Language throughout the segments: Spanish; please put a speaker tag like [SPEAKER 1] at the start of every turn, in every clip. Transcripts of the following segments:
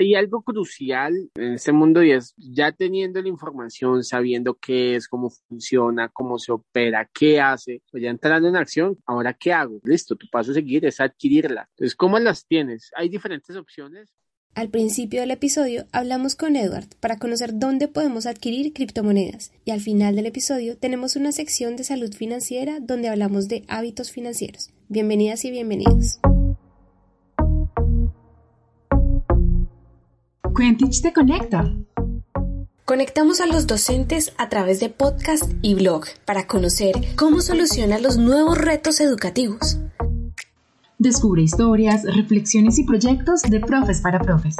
[SPEAKER 1] Hay algo crucial en este mundo y es ya teniendo la información, sabiendo qué es, cómo funciona, cómo se opera, qué hace, pues ya entrando en acción, ahora qué hago? Listo, tu paso a seguir es adquirirla. Entonces, ¿cómo las tienes? Hay diferentes opciones.
[SPEAKER 2] Al principio del episodio hablamos con Edward para conocer dónde podemos adquirir criptomonedas y al final del episodio tenemos una sección de salud financiera donde hablamos de hábitos financieros. Bienvenidas y bienvenidos.
[SPEAKER 3] Quentich te conecta.
[SPEAKER 2] Conectamos a los docentes a través de podcast y blog para conocer cómo solucionan los nuevos retos educativos.
[SPEAKER 3] Descubre historias, reflexiones y proyectos de profes para profes.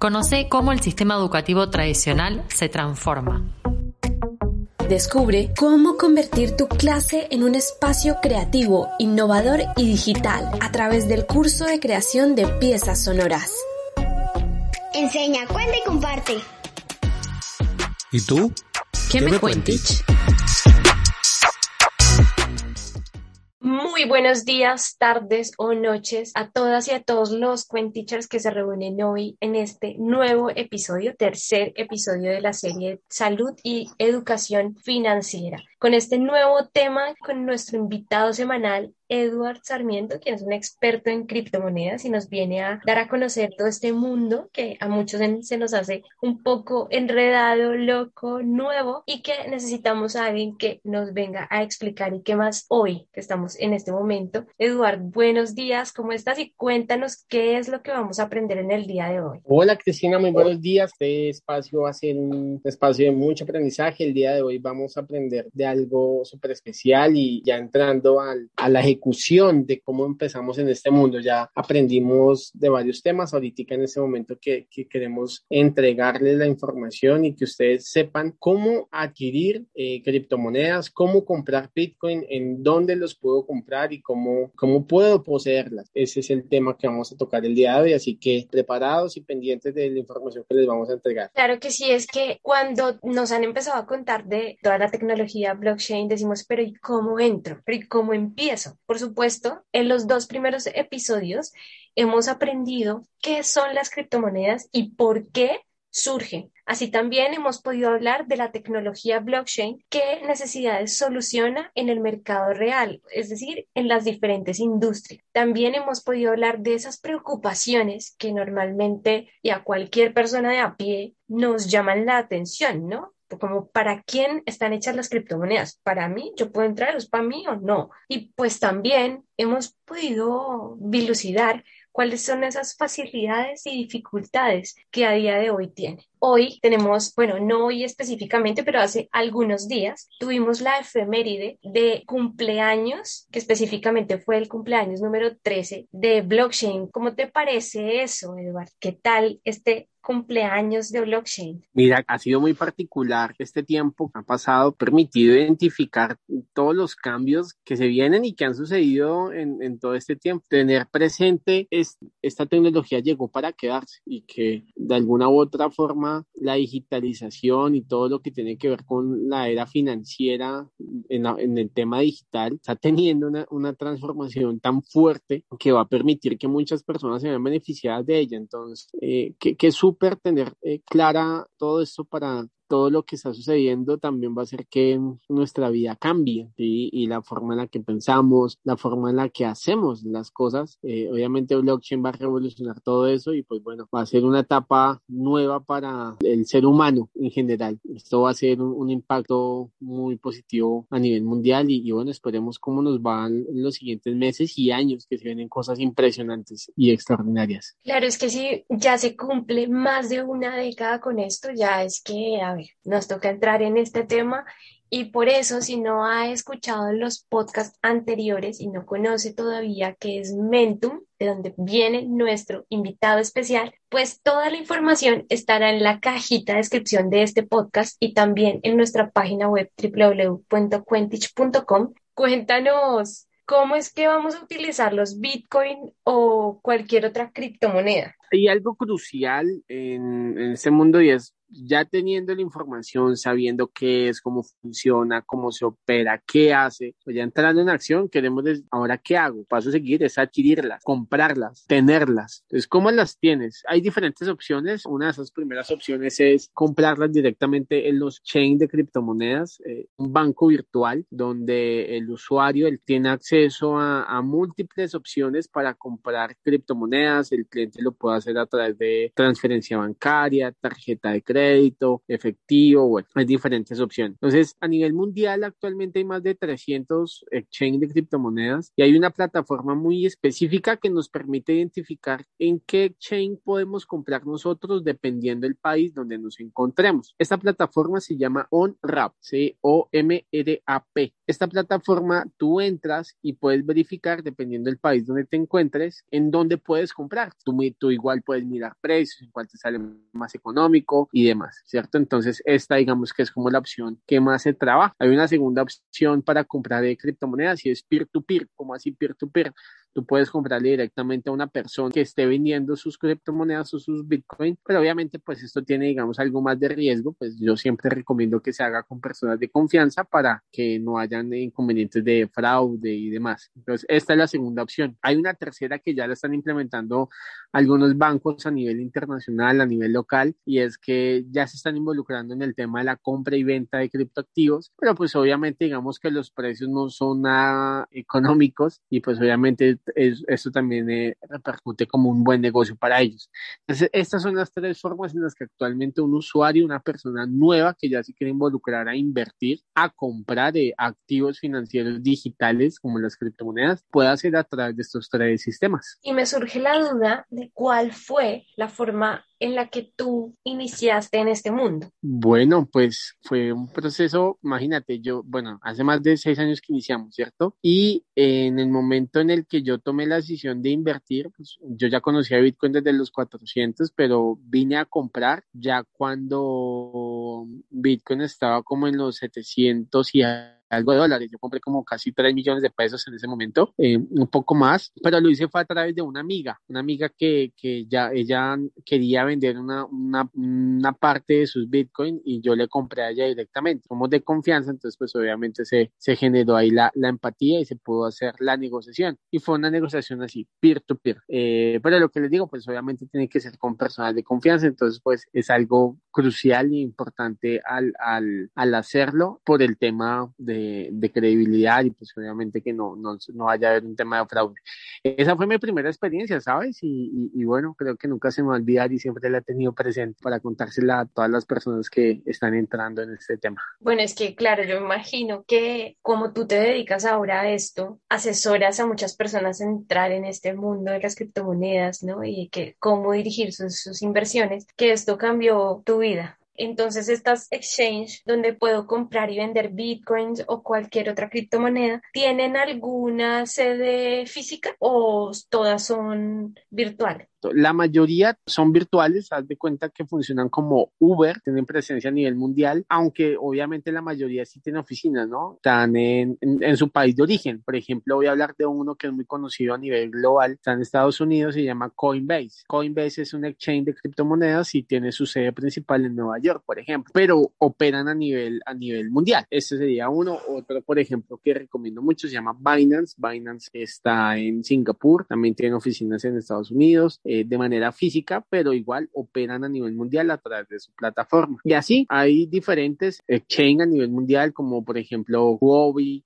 [SPEAKER 4] Conoce cómo el sistema educativo tradicional se transforma.
[SPEAKER 2] Descubre cómo convertir tu clase en un espacio creativo, innovador y digital a través del curso de creación de piezas sonoras.
[SPEAKER 5] Enseña, cuenta y comparte.
[SPEAKER 6] ¿Y tú?
[SPEAKER 4] ¿Qué, me, cuentas?
[SPEAKER 2] Muy buenos días, tardes o noches a todas y a todos los Quentteachers que se reúnen hoy en este nuevo episodio, tercer episodio de la serie Salud y Educación Financiera. Con este nuevo tema, con nuestro invitado semanal, Edward Sarmiento, quien es un experto en criptomonedas y nos viene a dar a conocer todo este mundo que a muchos se nos hace un poco enredado, loco, nuevo y que necesitamos a alguien que nos venga a explicar y qué más hoy que estamos en este momento. Edward, buenos días, ¿cómo estás? Y cuéntanos qué es lo que vamos a aprender en el día de hoy.
[SPEAKER 1] Hola Cristina, muy buenos días. Este espacio va a ser un espacio de mucho aprendizaje. El día de hoy vamos a aprender de algo súper especial y ya entrando al, a la ejecución de cómo empezamos en este mundo. Ya aprendimos de varios temas ahorita en este momento que, que queremos entregarles la información y que ustedes sepan cómo adquirir eh, criptomonedas, cómo comprar Bitcoin, en dónde los puedo comprar y cómo, cómo puedo poseerlas. Ese es el tema que vamos a tocar el día de hoy, así que preparados y pendientes de la información que les vamos a entregar.
[SPEAKER 2] Claro que sí, es que cuando nos han empezado a contar de toda la tecnología blockchain, decimos, pero ¿y cómo entro? ¿Pero y cómo empiezo? Por supuesto, en los dos primeros episodios hemos aprendido qué son las criptomonedas y por qué surgen. Así también hemos podido hablar de la tecnología blockchain, qué necesidades soluciona en el mercado real, es decir, en las diferentes industrias. También hemos podido hablar de esas preocupaciones que normalmente y a cualquier persona de a pie nos llaman la atención, ¿no? Como para quién están hechas las criptomonedas. Para mí, yo puedo entrar, es para mí o no. Y pues también hemos podido dilucidar cuáles son esas facilidades y dificultades que a día de hoy tiene. Hoy tenemos, bueno, no hoy específicamente, pero hace algunos días tuvimos la efeméride de cumpleaños, que específicamente fue el cumpleaños número 13 de blockchain. ¿Cómo te parece eso, Eduard? ¿Qué tal este cumpleaños de blockchain?
[SPEAKER 1] Mira, ha sido muy particular este tiempo que ha pasado, permitido identificar todos los cambios que se vienen y que han sucedido en, en todo este tiempo. Tener presente es, esta tecnología llegó para quedarse y que de alguna u otra forma la digitalización y todo lo que tiene que ver con la era financiera en, en el tema digital está teniendo una, una transformación tan fuerte que va a permitir que muchas personas se vean beneficiadas de ella. Entonces, eh, que, que su tener eh, clara todo esto para todo lo que está sucediendo también va a hacer que nuestra vida cambie y la forma en la que pensamos, la forma en la que hacemos las cosas. Eh, obviamente blockchain va a revolucionar todo eso y pues bueno, va a ser una etapa nueva para el ser humano en general. Esto va a ser un, impacto muy positivo a nivel mundial y, y, bueno, esperemos cómo nos van los siguientes meses y años que se vienen cosas impresionantes y extraordinarias.
[SPEAKER 2] Claro, es que si ya se cumple más de una década con esto, ya es que nos toca entrar en este tema y por eso, si no ha escuchado los podcasts anteriores y no conoce todavía qué es Mentum, de donde viene nuestro invitado especial, pues toda la información estará en la cajita de descripción de este podcast y también en nuestra página web www.quentich.com. Cuéntanos, ¿cómo es que vamos a utilizar los Bitcoin o cualquier otra criptomoneda?
[SPEAKER 1] Hay algo crucial en, este mundo y es ya teniendo la información, sabiendo qué es, cómo funciona, cómo se opera, qué hace, pues ya entrando en acción, queremos ahora qué hago. Paso a seguir es adquirirlas, comprarlas, tenerlas. Entonces, ¿cómo las tienes? Hay diferentes opciones. Una de esas primeras opciones es comprarlas directamente en los chains de criptomonedas, eh, un banco virtual donde el usuario él tiene acceso a, a múltiples opciones para comprar criptomonedas. El cliente lo puede hacer a través de transferencia bancaria, tarjeta de crédito crédito, efectivo, bueno, hay diferentes opciones. Entonces, a nivel mundial actualmente hay más de 300 exchange de criptomonedas y hay una plataforma muy específica que nos permite identificar en qué exchange podemos comprar nosotros dependiendo del país donde nos encontremos. Esta plataforma se llama OnRap, C-O-M-R-A-P. Esta plataforma tú entras y puedes verificar dependiendo del país donde te encuentres en dónde puedes comprar. Tú, tú igual puedes mirar precios, en cuál te sale más económico y demás, ¿cierto? Entonces, esta digamos que es como la opción que más se trabaja. Hay una segunda opción para comprar de criptomonedas y es peer-to-peer, como así peer-to-peer. Tú puedes comprarle directamente a una persona que esté vendiendo sus criptomonedas o sus bitcoins, pero obviamente pues esto tiene digamos algo más de riesgo, pues yo siempre recomiendo que se haga con personas de confianza para que no hayan inconvenientes de fraude y demás. Entonces, esta es la segunda opción. Hay una tercera que ya la están implementando algunos bancos a nivel internacional, a nivel local, y es que ya se están involucrando en el tema de la compra y venta de criptoactivos, pero pues obviamente digamos que los precios no son nada económicos y pues obviamente es, también eh, repercute como un buen negocio para ellos. Entonces, estas son las tres formas en las que actualmente un usuario, una persona nueva que ya se quiere involucrar a invertir, a comprar de activos financieros digitales como las criptomonedas, puede hacer a través de estos tres sistemas.
[SPEAKER 7] Y me surge la duda de cuál fue la forma en la que tú iniciaste en este mundo?
[SPEAKER 1] Bueno, pues fue un proceso, imagínate, yo, bueno, hace más de seis años que iniciamos, ¿cierto? Y en el momento en el que yo tomé la decisión de invertir, pues yo ya conocía Bitcoin desde los 400, pero vine a comprar ya cuando Bitcoin estaba como en los 700 y algo de dólares. Yo compré como casi 3 millones de pesos en ese momento, eh, un poco más, pero lo hice fue a través de una amiga, una amiga que, que ya ella quería vender una, una, una parte de sus bitcoins y yo le compré a ella directamente. Somos de confianza, entonces pues obviamente se, se generó ahí la, la empatía y se pudo hacer la negociación. Y fue una negociación así, peer-to-peer. Eh, pero lo que les digo, pues obviamente tiene que ser con personas de confianza, entonces pues es algo crucial e importante al, al, al hacerlo por el tema de de, credibilidad y pues obviamente que no, no, no, vaya a haber un tema de fraude. Esa fue mi primera experiencia, ¿sabes? Y, y, bueno, creo que nunca se me va a olvidar y siempre la he tenido presente para contársela a todas las personas que están entrando en este tema.
[SPEAKER 7] Bueno, es que claro, yo imagino que como tú te dedicas ahora a esto, asesoras a muchas personas a entrar en este mundo de las criptomonedas, ¿no? Y que cómo dirigir sus, sus inversiones, que esto cambió tu vida. Entonces, estas exchange donde puedo comprar y vender bitcoins o cualquier otra criptomoneda, ¿tienen alguna sede física o todas son virtuales?
[SPEAKER 1] La mayoría son virtuales, haz de cuenta que funcionan como Uber, tienen presencia a nivel mundial, aunque obviamente la mayoría sí tienen oficinas, ¿no? Están en, en, su país de origen. Por ejemplo, voy a hablar de uno que es muy conocido a nivel global, está en Estados Unidos, se llama Coinbase. Coinbase es un exchange de criptomonedas y tiene su sede principal en Nueva York, por ejemplo, pero operan a nivel, a nivel mundial. Este sería uno. Otro, por ejemplo, que recomiendo mucho, se llama Binance. Binance está en Singapur, también tiene oficinas en Estados Unidos. Eh, de manera física, pero igual operan a nivel mundial a través de su plataforma. Y así hay diferentes exchange a nivel mundial, como por ejemplo Huobi,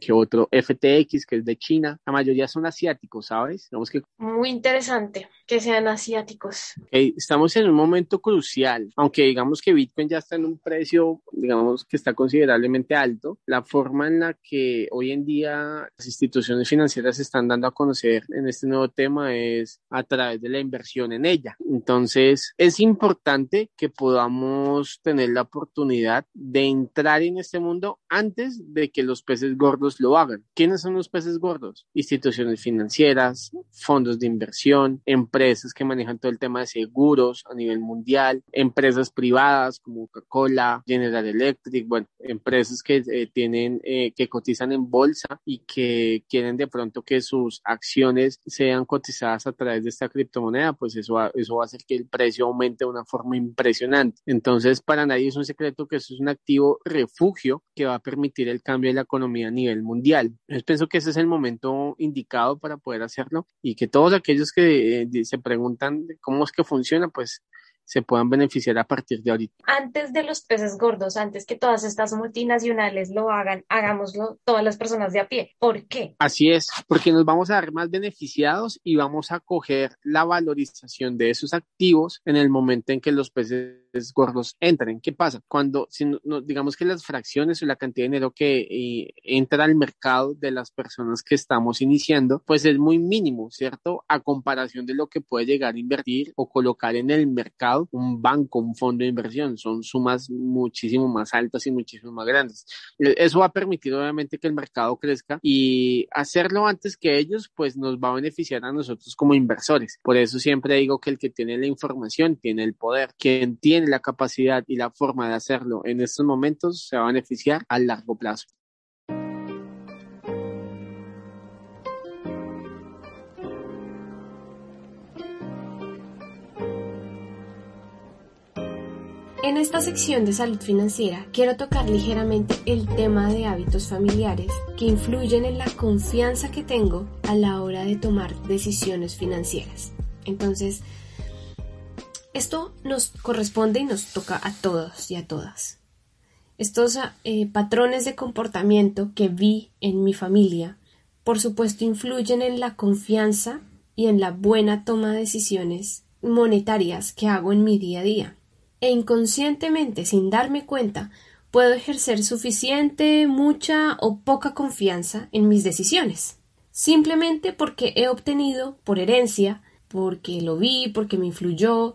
[SPEAKER 1] que otro FTX, que es de China. La mayoría son asiáticos, ¿sabes?
[SPEAKER 7] que... Muy interesante que sean asiáticos.
[SPEAKER 1] estamos en un momento crucial, aunque digamos que Bitcoin ya está en un precio, digamos que está considerablemente alto, la forma en la que hoy en día las instituciones financieras se están dando a conocer en este nuevo tema es a través de la inversión en ella. Entonces, es importante que podamos tener la oportunidad de entrar en este mundo antes de que los peces gordos lo hagan. ¿Quiénes son los peces gordos? Instituciones financieras, fondos de inversión, empresas que manejan todo el tema de seguros a nivel mundial, empresas privadas como Coca-Cola, General Electric, bueno, empresas que eh, tienen, eh, que cotizan en bolsa y que quieren de pronto que sus acciones sean cotizadas a través de esta cripto criptomoneda, pues eso va, eso va a hacer que el precio aumente de una forma impresionante. Entonces, para nadie es un secreto que eso es un activo refugio que va a permitir el cambio de la economía a nivel mundial. Yo pienso que ese es el momento indicado para poder hacerlo y que todos aquellos que eh, se preguntan cómo es que funciona, pues se puedan beneficiar a partir de ahorita.
[SPEAKER 7] Antes de los peces gordos, antes que todas estas multinacionales lo hagan, hagámoslo todas las personas de a pie. ¿Por qué?
[SPEAKER 1] Así es, porque nos vamos a ver más beneficiados y vamos a coger la valorización de esos activos en el momento en que los peces gordos entren. ¿Qué pasa? Cuando, si no, digamos que las fracciones o la cantidad de dinero que eh, entra al mercado de las personas que estamos iniciando, pues es muy mínimo, ¿cierto? A comparación de lo que puede llegar a invertir o colocar en el mercado un banco, un fondo de inversión. Son sumas muchísimo más altas y muchísimo más grandes. E, eso va a permitir obviamente que el mercado crezca y hacerlo antes que ellos, pues nos va a beneficiar a nosotros como inversores. Por eso siempre digo que el que tiene la información tiene el poder. Quien tiene la capacidad y la forma de hacerlo en estos momentos se va a beneficiar a largo plazo.
[SPEAKER 7] En esta sección de salud financiera quiero tocar ligeramente el tema de hábitos familiares que influyen en la confianza que tengo a la hora de tomar decisiones financieras. Entonces, esto nos corresponde y nos toca a todos y a todas. Estos eh, patrones de comportamiento que vi en mi familia, por supuesto, influyen en la confianza y en la buena toma de decisiones monetarias que hago en mi día a día. E inconscientemente, sin darme cuenta, puedo ejercer suficiente, mucha o poca confianza en mis decisiones, simplemente porque he obtenido por herencia, porque lo vi, porque me influyó,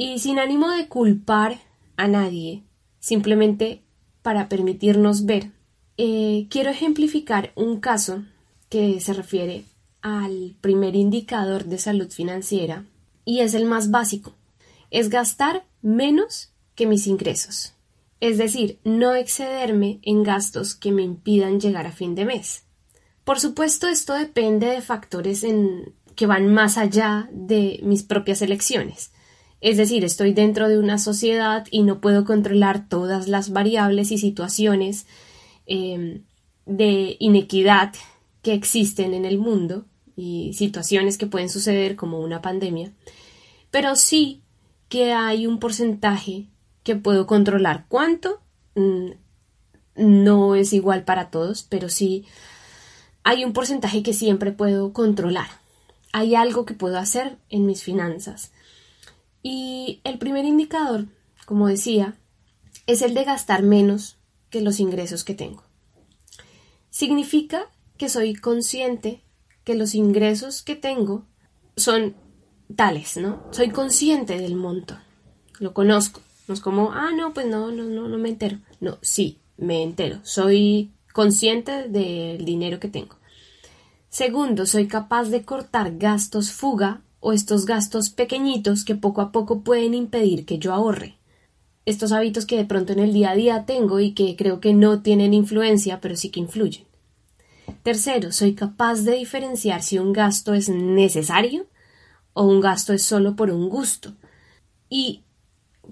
[SPEAKER 7] y sin ánimo de culpar a nadie, simplemente para permitirnos ver. Eh, quiero ejemplificar un caso que se refiere al primer indicador de salud financiera y es el más básico. Es gastar menos que mis ingresos. Es decir, no excederme en gastos que me impidan llegar a fin de mes. Por supuesto, esto depende de factores que van más allá de mis propias elecciones. Es decir, estoy dentro de una sociedad y no puedo controlar todas las variables y situaciones em, de inequidad que existen en el mundo y situaciones que pueden suceder como una pandemia, pero sí que hay un porcentaje que puedo controlar. ¿Cuánto? Mm, no es igual para todos, pero sí hay un porcentaje que siempre puedo controlar. Hay algo que puedo hacer en mis finanzas y el primer indicador, como decía, es el de gastar menos que los ingresos que tengo. Significa que soy consciente que los ingresos que tengo son tales, ¿no? Soy consciente del monto. Lo conozco. No es como, ah, no, pues no, no, no, no me entero. No, sí, me entero. Soy consciente del dinero que tengo. Segundo, soy capaz de cortar gastos fuga o estos gastos pequeñitos que poco a poco pueden impedir que yo ahorre. Estos hábitos que de pronto en el día a día tengo y que creo que no tienen influencia, pero sí que influyen. Tercero, soy capaz de diferenciar si un gasto es necesario o un gasto es solo por un gusto. Y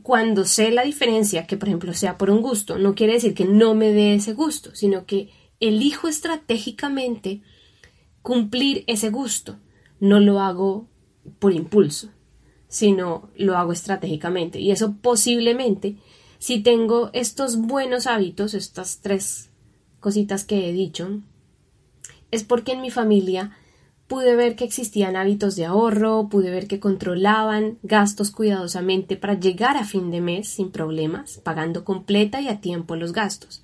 [SPEAKER 7] cuando sé la diferencia, que por ejemplo sea por un gusto, no quiere decir que no me dé ese gusto, sino que elijo estratégicamente cumplir ese gusto. No lo hago por impulso, sino lo hago estratégicamente. Y eso posiblemente, si tengo estos buenos hábitos, estas tres cositas que he dicho, es porque en mi familia pude ver que existían hábitos de ahorro, pude ver que controlaban gastos cuidadosamente para llegar a fin de mes sin problemas, pagando completa y a tiempo los gastos.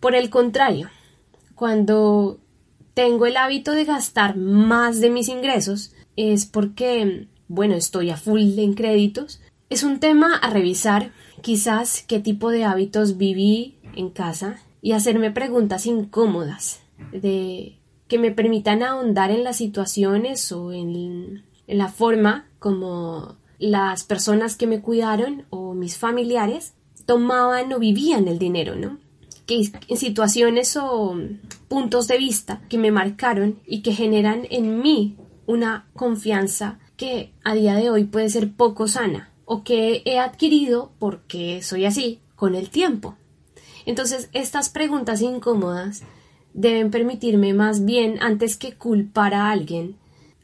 [SPEAKER 7] Por el contrario, cuando tengo el hábito de gastar más de mis ingresos, es porque, bueno, estoy a full en créditos. Es un tema a revisar, quizás qué tipo de hábitos viví en casa y hacerme preguntas incómodas de que me permitan ahondar en las situaciones o en, la forma como las personas que me cuidaron o mis familiares tomaban o vivían el dinero, ¿no? Que en situaciones o puntos de vista que me marcaron y que generan en mí una confianza que a día de hoy puede ser poco sana o que he adquirido porque soy así con el tiempo. Entonces, estas preguntas incómodas deben permitirme más bien, antes que culpar a alguien,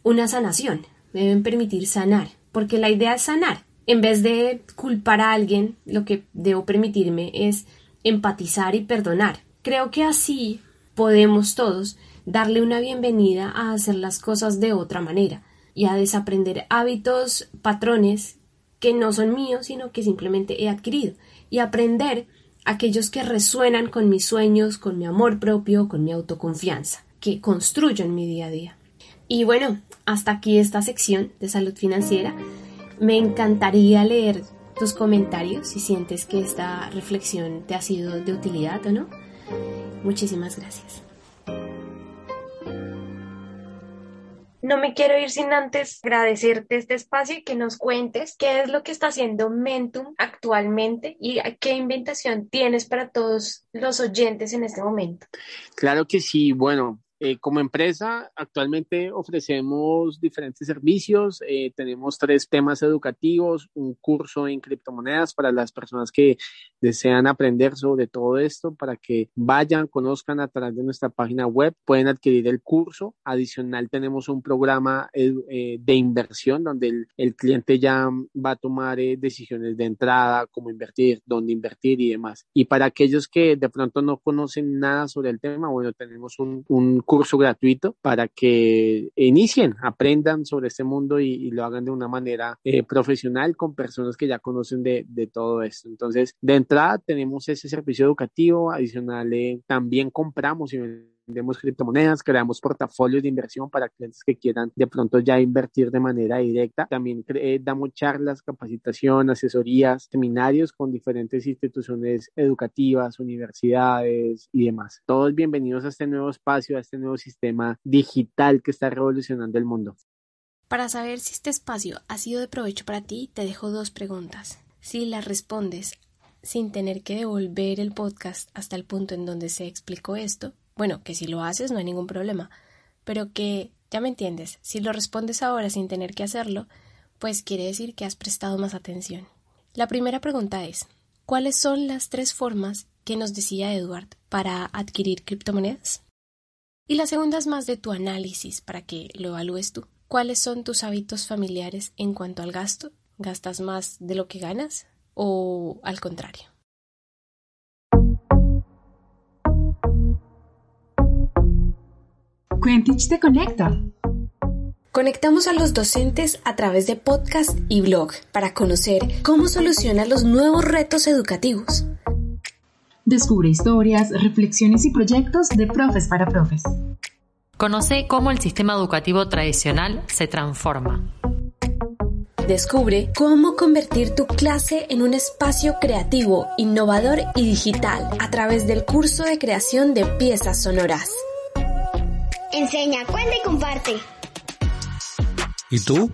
[SPEAKER 7] una sanación. Deben permitir sanar, porque la idea es sanar. En vez de culpar a alguien, lo que debo permitirme es empatizar y perdonar. Creo que así podemos todos darle una bienvenida a hacer las cosas de otra manera y a desaprender hábitos, patrones que no son míos, sino que simplemente he adquirido y aprender aquellos que resuenan con mis sueños, con mi amor propio, con mi autoconfianza, que construyo en mi día a día. Y bueno, hasta aquí esta sección de salud financiera. Me encantaría leer tus comentarios si sientes que esta reflexión te ha sido de utilidad o no. Muchísimas gracias. No me quiero ir sin antes agradecerte este espacio y que nos cuentes qué es lo que está haciendo Mentum actualmente y qué invitación tienes para todos los oyentes en este momento.
[SPEAKER 1] Claro que sí, bueno, eh, como empresa, actualmente ofrecemos diferentes servicios. Eh, tenemos tres temas educativos, un curso en criptomonedas para las personas que desean aprender sobre todo esto, para que vayan, conozcan a través de nuestra página web, pueden adquirir el curso. Adicional, tenemos un programa eh, de inversión donde el, el, cliente ya va a tomar decisiones de entrada, cómo invertir, dónde invertir y demás. Y para aquellos que de pronto no conocen nada sobre el tema, bueno, tenemos un, un curso gratuito para que inicien, aprendan sobre este mundo y, lo hagan de una manera eh, profesional con personas que ya conocen de, todo esto. Entonces, de entrada tenemos ese servicio educativo adicional, eh, también compramos y vendemos criptomonedas, creamos portafolios de inversión para clientes que quieran de pronto ya invertir de manera directa. También eh, damos charlas, capacitación, asesorías, seminarios con diferentes instituciones educativas, universidades y demás. Todos bienvenidos a este nuevo espacio, a este nuevo sistema digital que está revolucionando el mundo.
[SPEAKER 7] Para saber si este espacio ha sido de provecho para ti, te dejo dos preguntas. Si las respondes sin tener que devolver el podcast hasta el punto en donde se explicó esto, bueno, que si lo haces no hay ningún problema, pero que, ya me entiendes, si lo respondes ahora sin tener que hacerlo, pues quiere decir que has prestado más atención. La primera pregunta es, ¿cuáles son las tres formas que nos decía Edward para adquirir criptomonedas? Y la segunda es más de tu análisis para que lo evalúes tú. ¿Cuáles son tus hábitos familiares en cuanto al gasto? ¿Gastas más de lo que ganas o al contrario?
[SPEAKER 3] Quentich te conecta.
[SPEAKER 7] Conectamos a los docentes a través de podcast y blog para conocer cómo solucionan los nuevos retos educativos.
[SPEAKER 3] Descubre historias, reflexiones y proyectos de profes para profes.
[SPEAKER 4] Conoce cómo el sistema educativo tradicional se transforma.
[SPEAKER 7] Descubre cómo convertir tu clase en un espacio creativo, innovador y digital a través del curso de creación de piezas sonoras.
[SPEAKER 5] Enseña, cuenta y comparte.
[SPEAKER 6] ¿Y tú?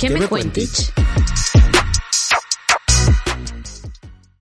[SPEAKER 4] ¿Qué, me, me cuentas?